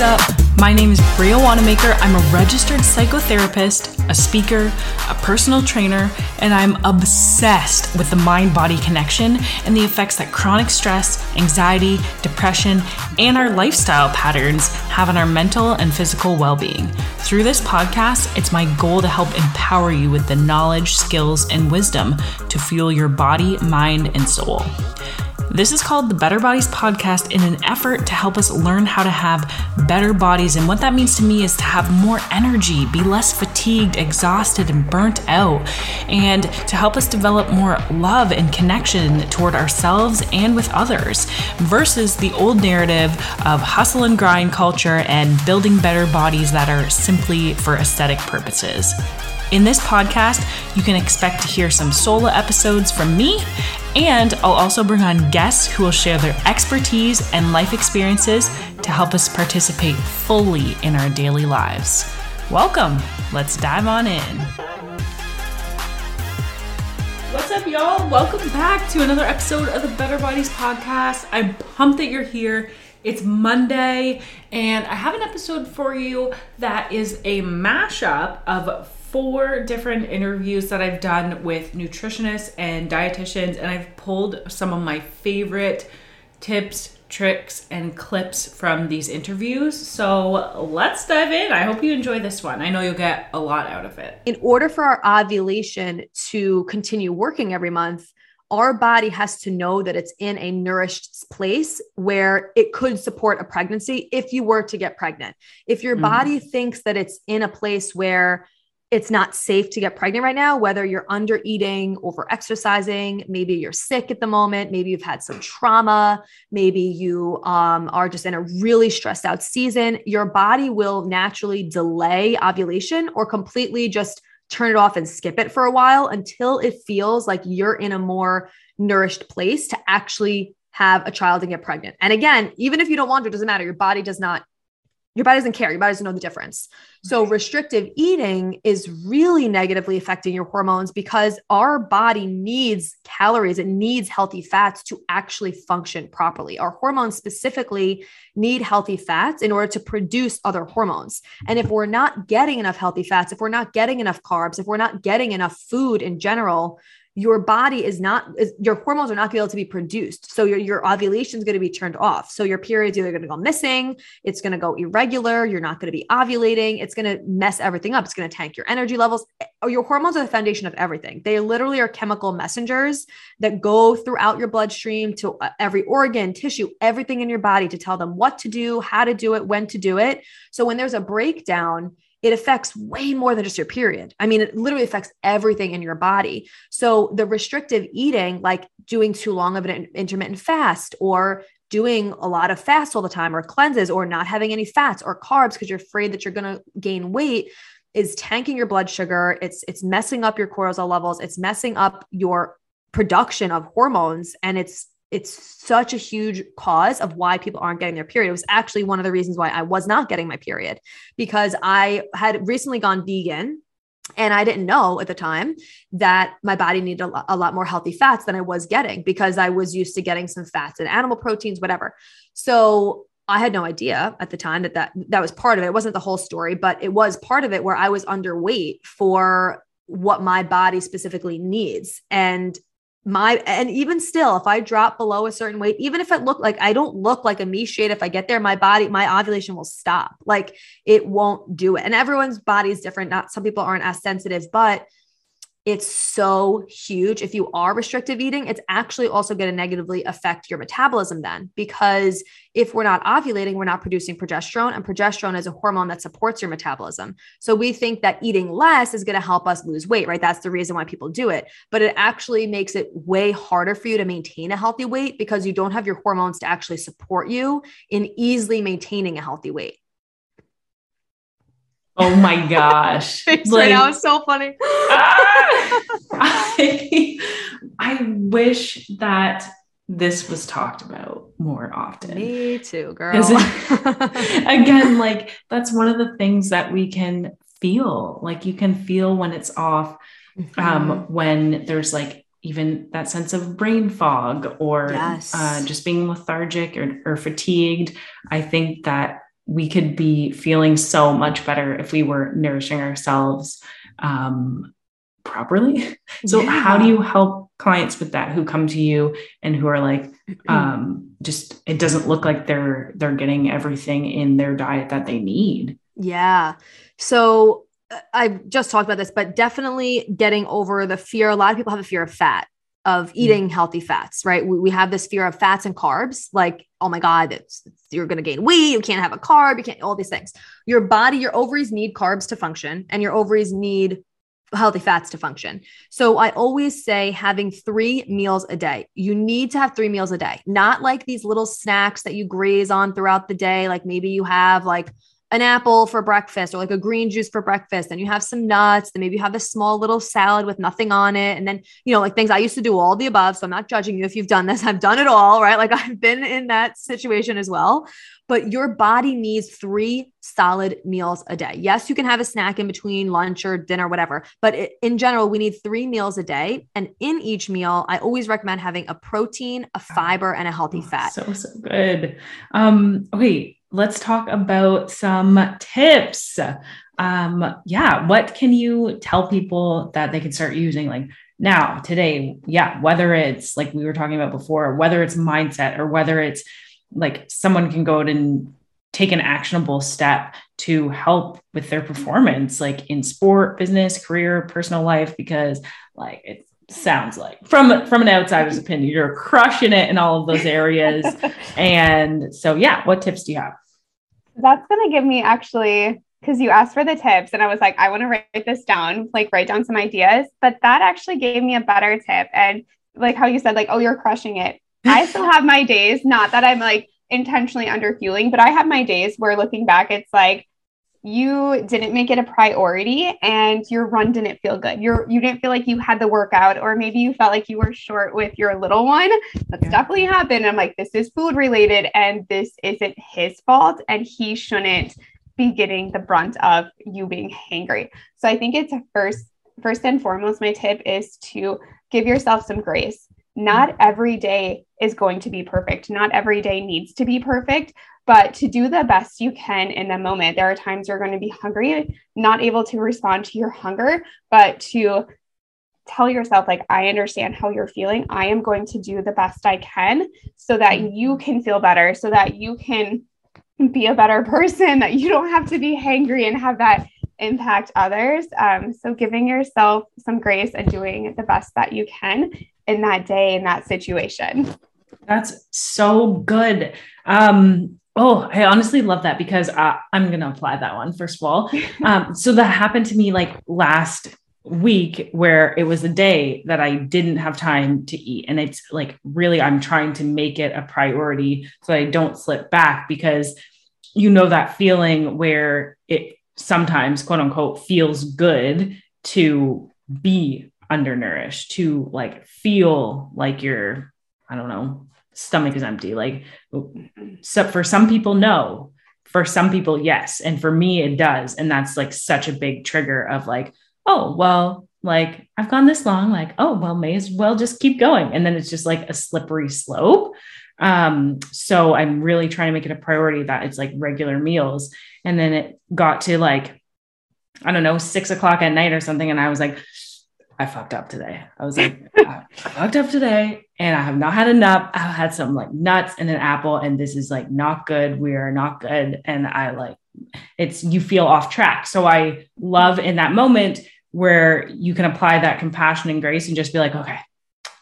up? My name is Bria Wannamaker. I'm a registered psychotherapist, a speaker, a personal trainer, and I'm obsessed with the mind body connection and the effects that chronic stress, anxiety, depression, and our lifestyle patterns have on our mental and physical well being. Through this podcast, it's my goal to help empower you with the knowledge, skills, and wisdom to fuel your body, mind, and soul. This is called the Better Bodies Podcast in an effort to help us learn how to have better bodies. And what that means to me is to have more energy, be less fatigued, exhausted, and burnt out, and to help us develop more love and connection toward ourselves and with others versus the old narrative of hustle and grind culture and building better bodies that are simply for aesthetic purposes. In this podcast, you can expect to hear some solo episodes from me, and I'll also bring on guests who will share their expertise and life experiences to help us participate fully in our daily lives. Welcome. Let's dive on in. What's up, y'all? Welcome back to another episode of the Better Bodies podcast. I'm pumped that you're here. It's Monday, and I have an episode for you that is a mashup of four different interviews that I've done with nutritionists and dietitians, and I've pulled some of my favorite tips, tricks, and clips from these interviews. So let's dive in. I hope you enjoy this one. I know you'll get a lot out of it. In order for our ovulation to continue working every month, our body has to know that it's in a nourished place where it could support a pregnancy if you were to get pregnant. If your mm. body thinks that it's in a place where it's not safe to get pregnant right now, whether you're under eating, over exercising, maybe you're sick at the moment, maybe you've had some trauma, maybe you um, are just in a really stressed out season, your body will naturally delay ovulation or completely just turn it off and skip it for a while until it feels like you're in a more nourished place to actually have a child and get pregnant. And again, even if you don't want to, it doesn't matter. Your body does not your body doesn't care. Your body doesn't know the difference. So, restrictive eating is really negatively affecting your hormones because our body needs calories, it needs healthy fats to actually function properly. Our hormones specifically need healthy fats in order to produce other hormones. And if we're not getting enough healthy fats, if we're not getting enough carbs, if we're not getting enough food in general, your body is not is, your hormones are not going to be able to be produced. So your, your ovulation is going to be turned off. So your period's either going to go missing it's going to go irregular you're not going to be ovulating it's going to mess everything up it's going to tank your energy levels. Oh, your hormones are the foundation of everything. They literally are chemical messengers that go throughout your bloodstream to uh, every organ tissue everything in your body to tell them what to do how to do it when to do it. So when there's a breakdown it affects way more than just your period. I mean, it literally affects everything in your body. So the restrictive eating, like doing too long of an intermittent fast or doing a lot of fast all the time or cleanses or not having any fats or carbs because you're afraid that you're going to gain weight is tanking your blood sugar. It's it's messing up your cortisol levels. It's messing up your production of hormones and it's it's such a huge cause of why people aren't getting their period. It was actually one of the reasons why I was not getting my period because I had recently gone vegan and I didn't know at the time that my body needed a lot, more healthy fats than I was getting because I was used to getting some fats and animal proteins, whatever. So I had no idea at the time that that, that was part of it. It wasn't the whole story, but it was part of it where I was underweight for what my body specifically needs. And my and even still if i drop below a certain weight even if it look like i don't look like a me shade if i get there my body my ovulation will stop. Like it won't do it. And everyone's body is different. Not some people aren't as sensitive but it's so huge. If you are restrictive eating, it's actually also going to negatively affect your metabolism then, because if we're not ovulating, we're not producing progesterone, and progesterone is a hormone that supports your metabolism. So we think that eating less is going to help us lose weight, right? That's the reason why people do it. But it actually makes it way harder for you to maintain a healthy weight because you don't have your hormones to actually support you in easily maintaining a healthy weight. Oh my gosh. like, right now is so funny. I, I wish that this was talked about more often. Me too, girl. again, like that's one of the things that we can feel. Like you can feel when it's off, mm-hmm. um, when there's like even that sense of brain fog or yes. uh, just being lethargic or, or fatigued. I think that we could be feeling so much better if we were nourishing ourselves um, properly. So, yeah. how do you help clients with that who come to you and who are like, um, just it doesn't look like they're they're getting everything in their diet that they need? Yeah. So uh, I just talked about this, but definitely getting over the fear. A lot of people have a fear of fat of mm. eating healthy fats, right? We, we have this fear of fats and carbs, like, oh my God, it's, it's, you're going to gain weight. You can't have a carb. You can't, all these things. Your body, your ovaries need carbs to function, and your ovaries need healthy fats to function. So I always say having three meals a day. You need to have three meals a day, not like these little snacks that you graze on throughout the day. Like maybe you have like an apple for breakfast or like a green juice for breakfast. And you have some nuts then maybe you have a small little salad with nothing on it. And then you know like things i used to do all the above so i'm not judging you if you've done this. I've done it all right? Like i've been in that situation as well. But your body needs three solid meals a day. Yes you can have a snack in between lunch or dinner whatever but in general we need three meals a day. And in each meal i always recommend having a protein a fiber and a healthy oh, fat. So so good. Um okay let's talk about some tips. Um, yeah, what can you tell people that they can start using like now, today? Yeah, whether it's like we were talking about before, whether it's mindset or whether it's like someone can go and take an actionable step to help with their performance, like in sport, business, career, personal life, because like it's sounds like from from an outsider's opinion you're crushing it in all of those areas and so yeah what tips do you have that's going to give me actually, because you asked for the tips and I was like, I want to write this down, like write down some ideas. But that actually gave me a better tip. And like how you said, like, oh, you're crushing it. I still have my days, not that I'm like intentionally under fueling, but I have my days where looking back, it's like, you didn't make it a priority and your run didn't feel good. You're you didn't feel like you had the workout, or maybe you felt like you were short with your little one. That's yeah. definitely happened. I'm like, this is food related and this isn't his fault, and he shouldn't be getting the brunt of you being hangry. So I think it's first first and foremost, my tip is to give yourself some grace. Not mm-hmm. every day is going to be perfect. Not every day needs to be perfect, but to do the best you can in the moment. There are times you're going to be hungry, not able to respond to your hunger, but to tell yourself like i understand how you're feeling. I am going to do the best i can so that you can feel better so that you can be a better person that you don't have to be hangry and have that impact others. Um, so giving yourself some grace and doing the best that you can in that day in that situation. That's so good. Um Oh, I honestly love that because uh, I'm going to apply that one first of all. Um, so that happened to me like last week where it was a day that I didn't have time to eat. And it's like really, I'm trying to make it a priority so I don't slip back because you know that feeling where it sometimes, quote unquote, feels good to be undernourished, to like feel like you're, I don't know, stomach is empty. Like, so for some people, no. For some people, yes. And for me, it does. And that's like such a big trigger of like, oh, well, like I've gone this long, like, oh, well, may as well just keep going. And then it's just like a slippery slope. Um, so I'm really trying to make it a priority that it's like regular meals. And then it got to like, I don't know, six o'clock at night or something. And I was like, I fucked up today. I was like, I fucked up today and I have not had enough. I had some like nuts and an apple, and this is like not good. We are not good. And I like it's you feel off track. So I love in that moment where you can apply that compassion and grace and just be like, okay,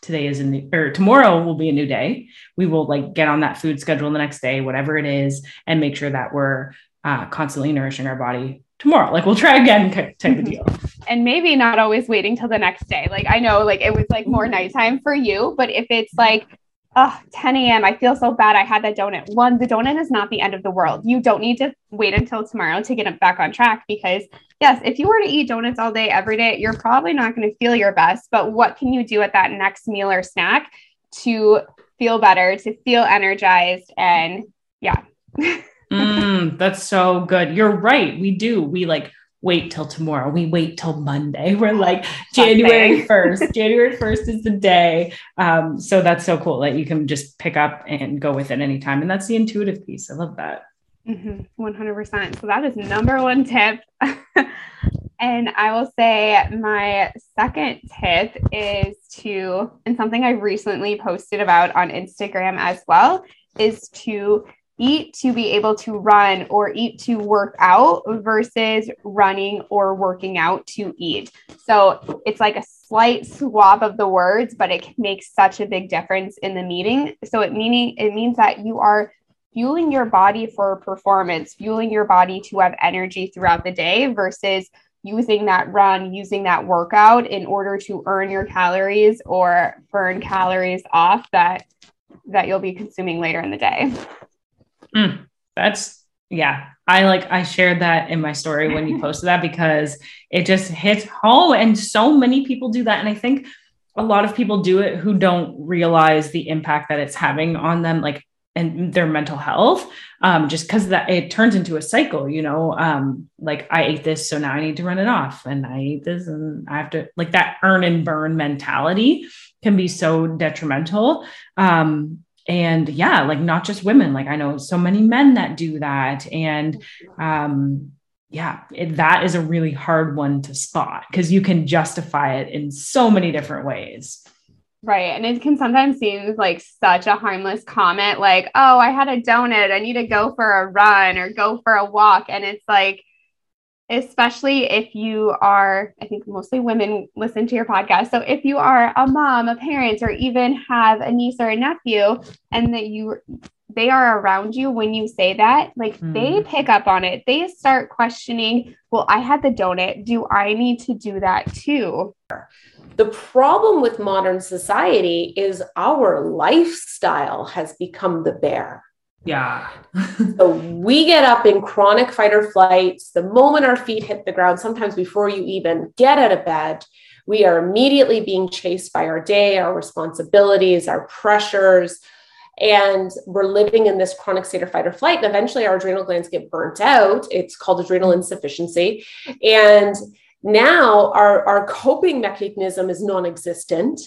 today is a new or tomorrow will be a new day. We will like get on that food schedule the next day, whatever it is, and make sure that we're uh, constantly nourishing our body tomorrow. Like we'll try again type of deal. And maybe not always waiting till the next day. Like I know like it was like more mm-hmm. nighttime for you, but if it's like oh, 10 a.m. I feel so bad. I had that donut. One, the donut is not the end of the world. You don't need to wait until tomorrow to get it back on track because, yes, if you were to eat donuts all day, every day, you're probably not going to feel your best. But what can you do at that next meal or snack to feel better, to feel energized? And yeah. mm, that's so good. You're right. We do. We like wait till tomorrow. We wait till Monday. We're like January 1st. January 1st is the day. Um, so that's so cool that you can just pick up and go with it anytime. And that's the intuitive piece. I love that. Mm-hmm, 100%. So that is number one tip. and I will say my second tip is to, and something I recently posted about on Instagram as well, is to eat to be able to run or eat to work out versus running or working out to eat. So it's like a slight swap of the words, but it makes such a big difference in the meeting. So it meaning it means that you are fueling your body for performance, fueling your body to have energy throughout the day versus using that run, using that workout in order to earn your calories or burn calories off that that you'll be consuming later in the day. Mm, that's yeah. I like I shared that in my story when you posted that because it just hits home and so many people do that. And I think a lot of people do it who don't realize the impact that it's having on them like and their mental health um, just because that it turns into a cycle you know um, like i ate this so now i need to run it off. And i ate this and i have to like that earn and burn mentality can be so detrimental. Um, and yeah like not just women like i know so many men that do that. And um yeah it, that is a really hard one to spot because you can justify it in so many different ways. Right and it can sometimes seem like such a harmless comment like oh i had a donut. I need to go for a run or go for a walk. And it's like especially if you are, I think mostly women listen to your podcast. So if you are a mom, a parent, or even have a niece or a nephew, and that you they are around you when you say that, like mm. they pick up on it. They start questioning, well, I had the donut. Do I need to do that too? The problem with modern society is our lifestyle has become the bear. Yeah. so we get up in chronic fight or flights the moment our feet hit the ground, sometimes before you even get out of bed. We are immediately being chased by our day, our responsibilities, our pressures. And we're living in this chronic state of fight or flight. And eventually our adrenal glands get burnt out. It's called adrenal insufficiency. And now our, our coping mechanism is non existent.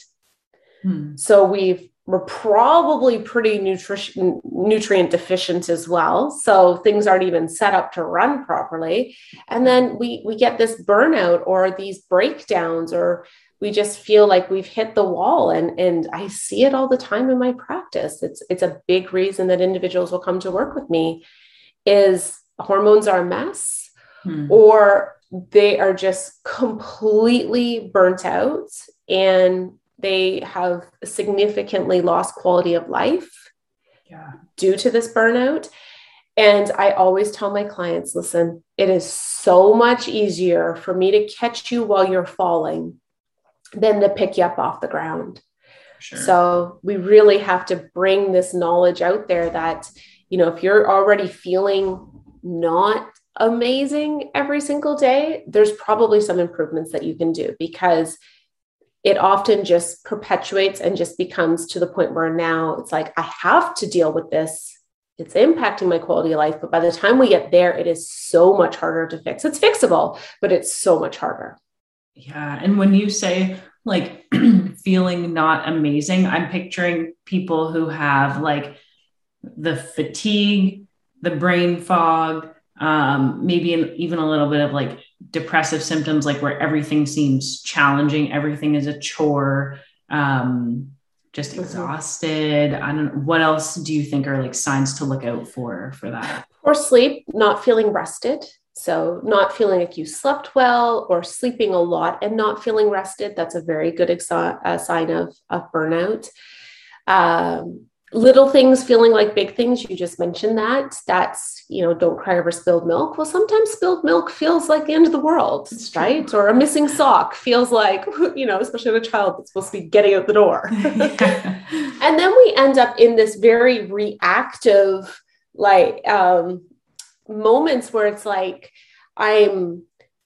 Hmm. So we've we're probably pretty nutrition nutrient deficient as well. So things aren't even set up to run properly. And then we we get this burnout or these breakdowns or we just feel like we've hit the wall. And and I see it all the time in my practice. It's it's a big reason that individuals will come to work with me is hormones are a mess hmm. or they are just completely burnt out and they have significantly lost quality of life yeah. due to this burnout. And I always tell my clients listen, it is so much easier for me to catch you while you're falling than to pick you up off the ground. Sure. So we really have to bring this knowledge out there that, you know, if you're already feeling not amazing every single day, there's probably some improvements that you can do because it often just perpetuates and just becomes to the point where now it's like, I have to deal with this. It's impacting my quality of life. But by the time we get there, it is so much harder to fix. It's fixable, but it's so much harder. Yeah. And when you say like feeling not amazing, I'm picturing people who have like the fatigue, the brain fog, um, maybe an, even a little bit of like depressive symptoms, like where everything seems challenging, everything is a chore, um, just mm-hmm. exhausted. I don't know. What else do you think are like signs to look out for for that? Poor sleep, not feeling rested. So, not feeling like you slept well or sleeping a lot and not feeling rested. That's a very good exa- uh, sign of, of burnout. Um, little things feeling like big things you just mentioned that that's you know don't cry over spilled milk well sometimes spilled milk feels like the end of the world right or a missing sock feels like you know especially with a child that's supposed to be getting out the door and then we end up in this very reactive like um moments where it's like i'm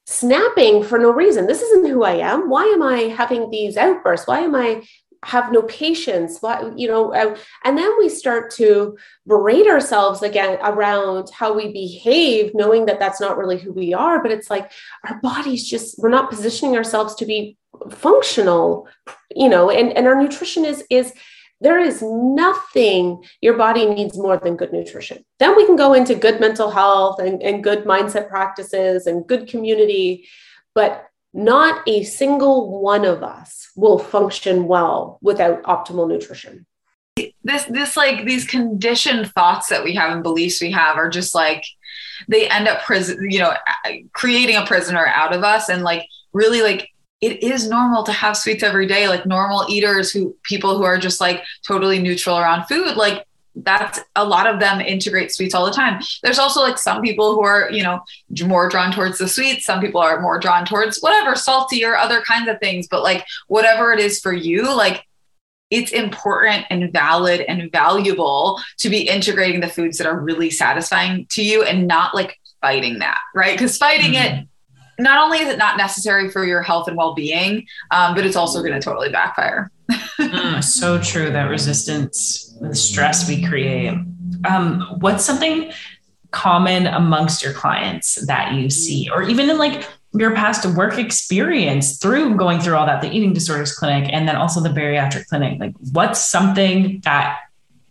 snapping for no reason. This isn't who I am. Why am I having these outbursts? Why am I have no patience what you know uh, and then we start to berate ourselves again around how we behave knowing that that's not really who we are but it's like our bodies just we're not positioning ourselves to be functional you know and, and our nutrition is is there is nothing your body needs more than good nutrition. Then we can go into good mental health and, and good mindset practices and good community. But not a single one of us will function well without optimal nutrition. This this like these conditioned thoughts that we have and beliefs we have are just like they end up prison you know creating a prisoner out of us. And like really like it is normal to have sweets every day like normal eaters who people who are just like totally neutral around food. Like that's a lot of them integrate sweets all the time. There's also like some people who are, you know, more drawn towards the sweets. Some people are more drawn towards whatever, salty or other kinds of things. But like whatever it is for you, like it's important and valid and valuable to be integrating the foods that are really satisfying to you and not like fighting that, right? Because fighting mm-hmm. it, not only is it not necessary for your health and well being, um, but it's also going to totally backfire. mm, so true. That resistance, the stress we create. Um, what's something common amongst your clients that you see, or even in like your past work experience through going through all that, the eating disorders clinic, and then also the bariatric clinic? Like, what's something that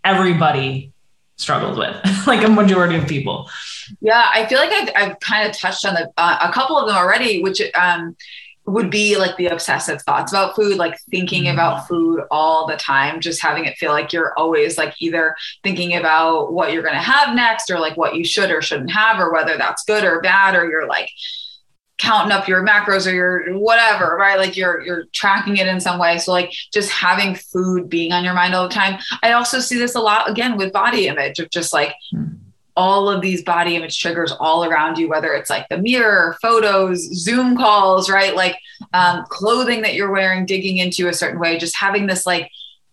everybody struggles with, like a majority of people? Yeah, I feel like I've, I've kind of touched on the, uh, a couple of them already, which um, would be like the obsessive thoughts about food, like thinking mm-hmm. about food all the time, just having it feel like you're always like either thinking about what you're going to have next or like what you should or shouldn't have, or whether that's good or bad, or you're like counting up your macros or your whatever, right? Like you're you're tracking it in some way. So like just having food being on your mind all the time. I also see this a lot again with body image of just like mm-hmm all of these body image triggers all around you, whether it's like the mirror, photos, Zoom calls, right? Like um, clothing that you're wearing, digging into a certain way, just having this like,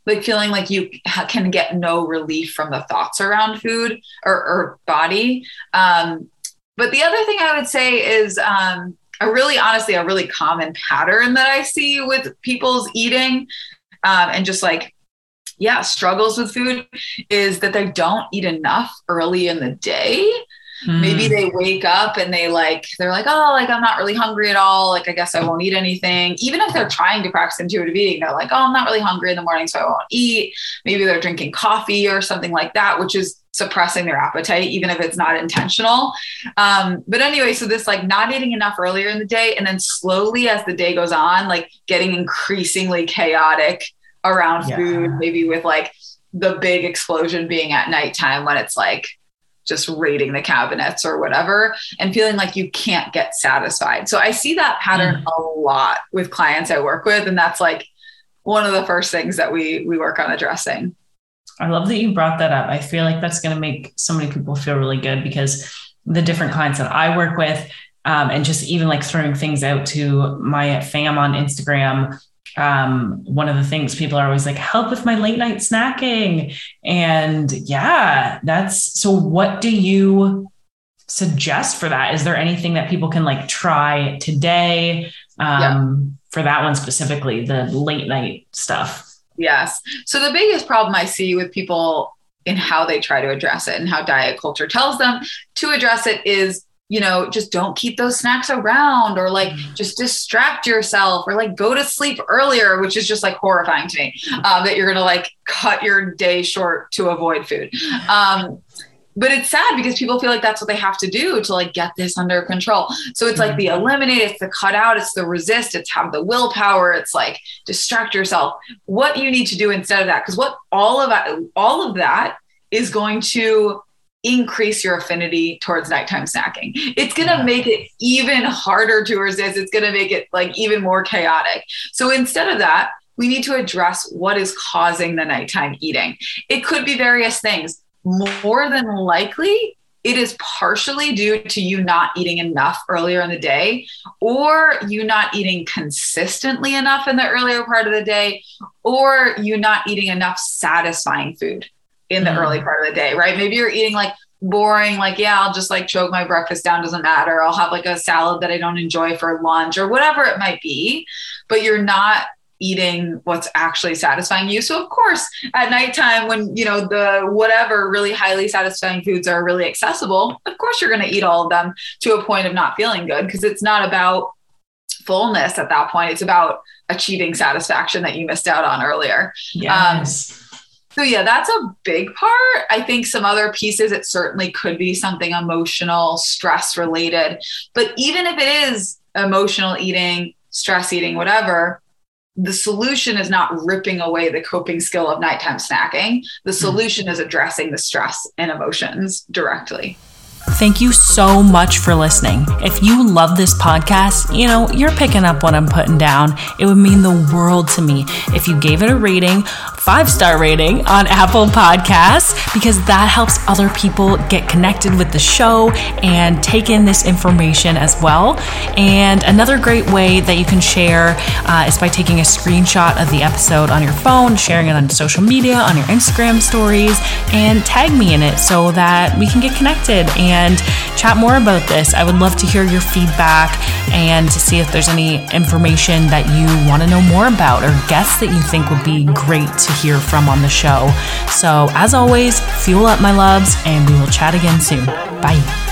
like feeling like you can get no relief from the thoughts around food or, or body. Um, but the other thing I would say is um, a really, honestly, a really common pattern that I see with people's eating um, and just like yeah, struggles with food is that they don't eat enough early in the day. Mm. Maybe they wake up and they like, they're like, oh, like I'm not really hungry at all. Like, I guess I won't eat anything. Even if they're trying to practice intuitive eating, they're like, oh, I'm not really hungry in the morning, so I won't eat. Maybe they're drinking coffee or something like that, which is suppressing their appetite, even if it's not intentional. Um, but anyway, so this like not eating enough earlier in the day, and then slowly as the day goes on, like getting increasingly chaotic around yeah. food, maybe with like the big explosion being at nighttime when it's like just raiding the cabinets or whatever and feeling like you can't get satisfied. So I see that pattern mm. a lot with clients I work with and that's like one of the first things that we we work on addressing. I love that you brought that up. I feel like that's going to make so many people feel really good because the different clients that I work with um, and just even like throwing things out to my fam on Instagram um, one of the things people are always like, help with my late night snacking. And yeah, that's so. What do you suggest for that? Is there anything that people can like try today um, yeah. for that one specifically, the late night stuff? Yes. So the biggest problem I see with people in how they try to address it and how diet culture tells them to address it is you know, just don't keep those snacks around or like mm. just distract yourself or like go to sleep earlier, which is just like horrifying to me um, that you're going to like cut your day short to avoid food. Um, but it's sad because people feel like that's what they have to do to like get this under control. So it's like the mm-hmm. eliminate, it's the cut out, it's the resist, it's have the willpower, it's like distract yourself. What you need to do instead of that, because what all of all of that is going to increase your affinity towards nighttime snacking. It's going to make it even harder to resist. It's going to make it like even more chaotic. So instead of that, we need to address what is causing the nighttime eating. It could be various things. More than likely, it is partially due to you not eating enough earlier in the day, or you not eating consistently enough in the earlier part of the day, or you not eating enough satisfying food in the mm. early part of the day, right? Maybe you're eating like boring, like, yeah, I'll just like choke my breakfast down, doesn't matter. I'll have like a salad that I don't enjoy for lunch or whatever it might be, but you're not eating what's actually satisfying you. So of course, at nighttime when, you know, the whatever really highly satisfying foods are really accessible, of course you're going to eat all of them to a point of not feeling good because it's not about fullness at that point. It's about achieving satisfaction that you missed out on earlier. Yes. Um, So yeah, that's a big part. I think some other pieces, it certainly could be something emotional, stress related. But even if it is emotional eating, stress eating, whatever, the solution is not ripping away the coping skill of nighttime snacking. The hmm. solution mm. is addressing the stress and emotions directly. Thank you so much for listening. If you love this podcast, you know, you're picking up what I'm putting down. It would mean the world to me if you gave it a rating, five star rating on Apple Podcasts, because that helps other people get connected with the show and take in this information as well. And another great way that you can share uh, is by taking a screenshot of the episode on your phone, sharing it on social media, on your Instagram stories, and tag me in it so that we can get connected. And chat more about this. I would love to hear your feedback and to see if there's any information that you want to know more about or guests that you think would be great to hear from on the show. So, as always, fuel up, my loves, and we will chat again soon. Bye.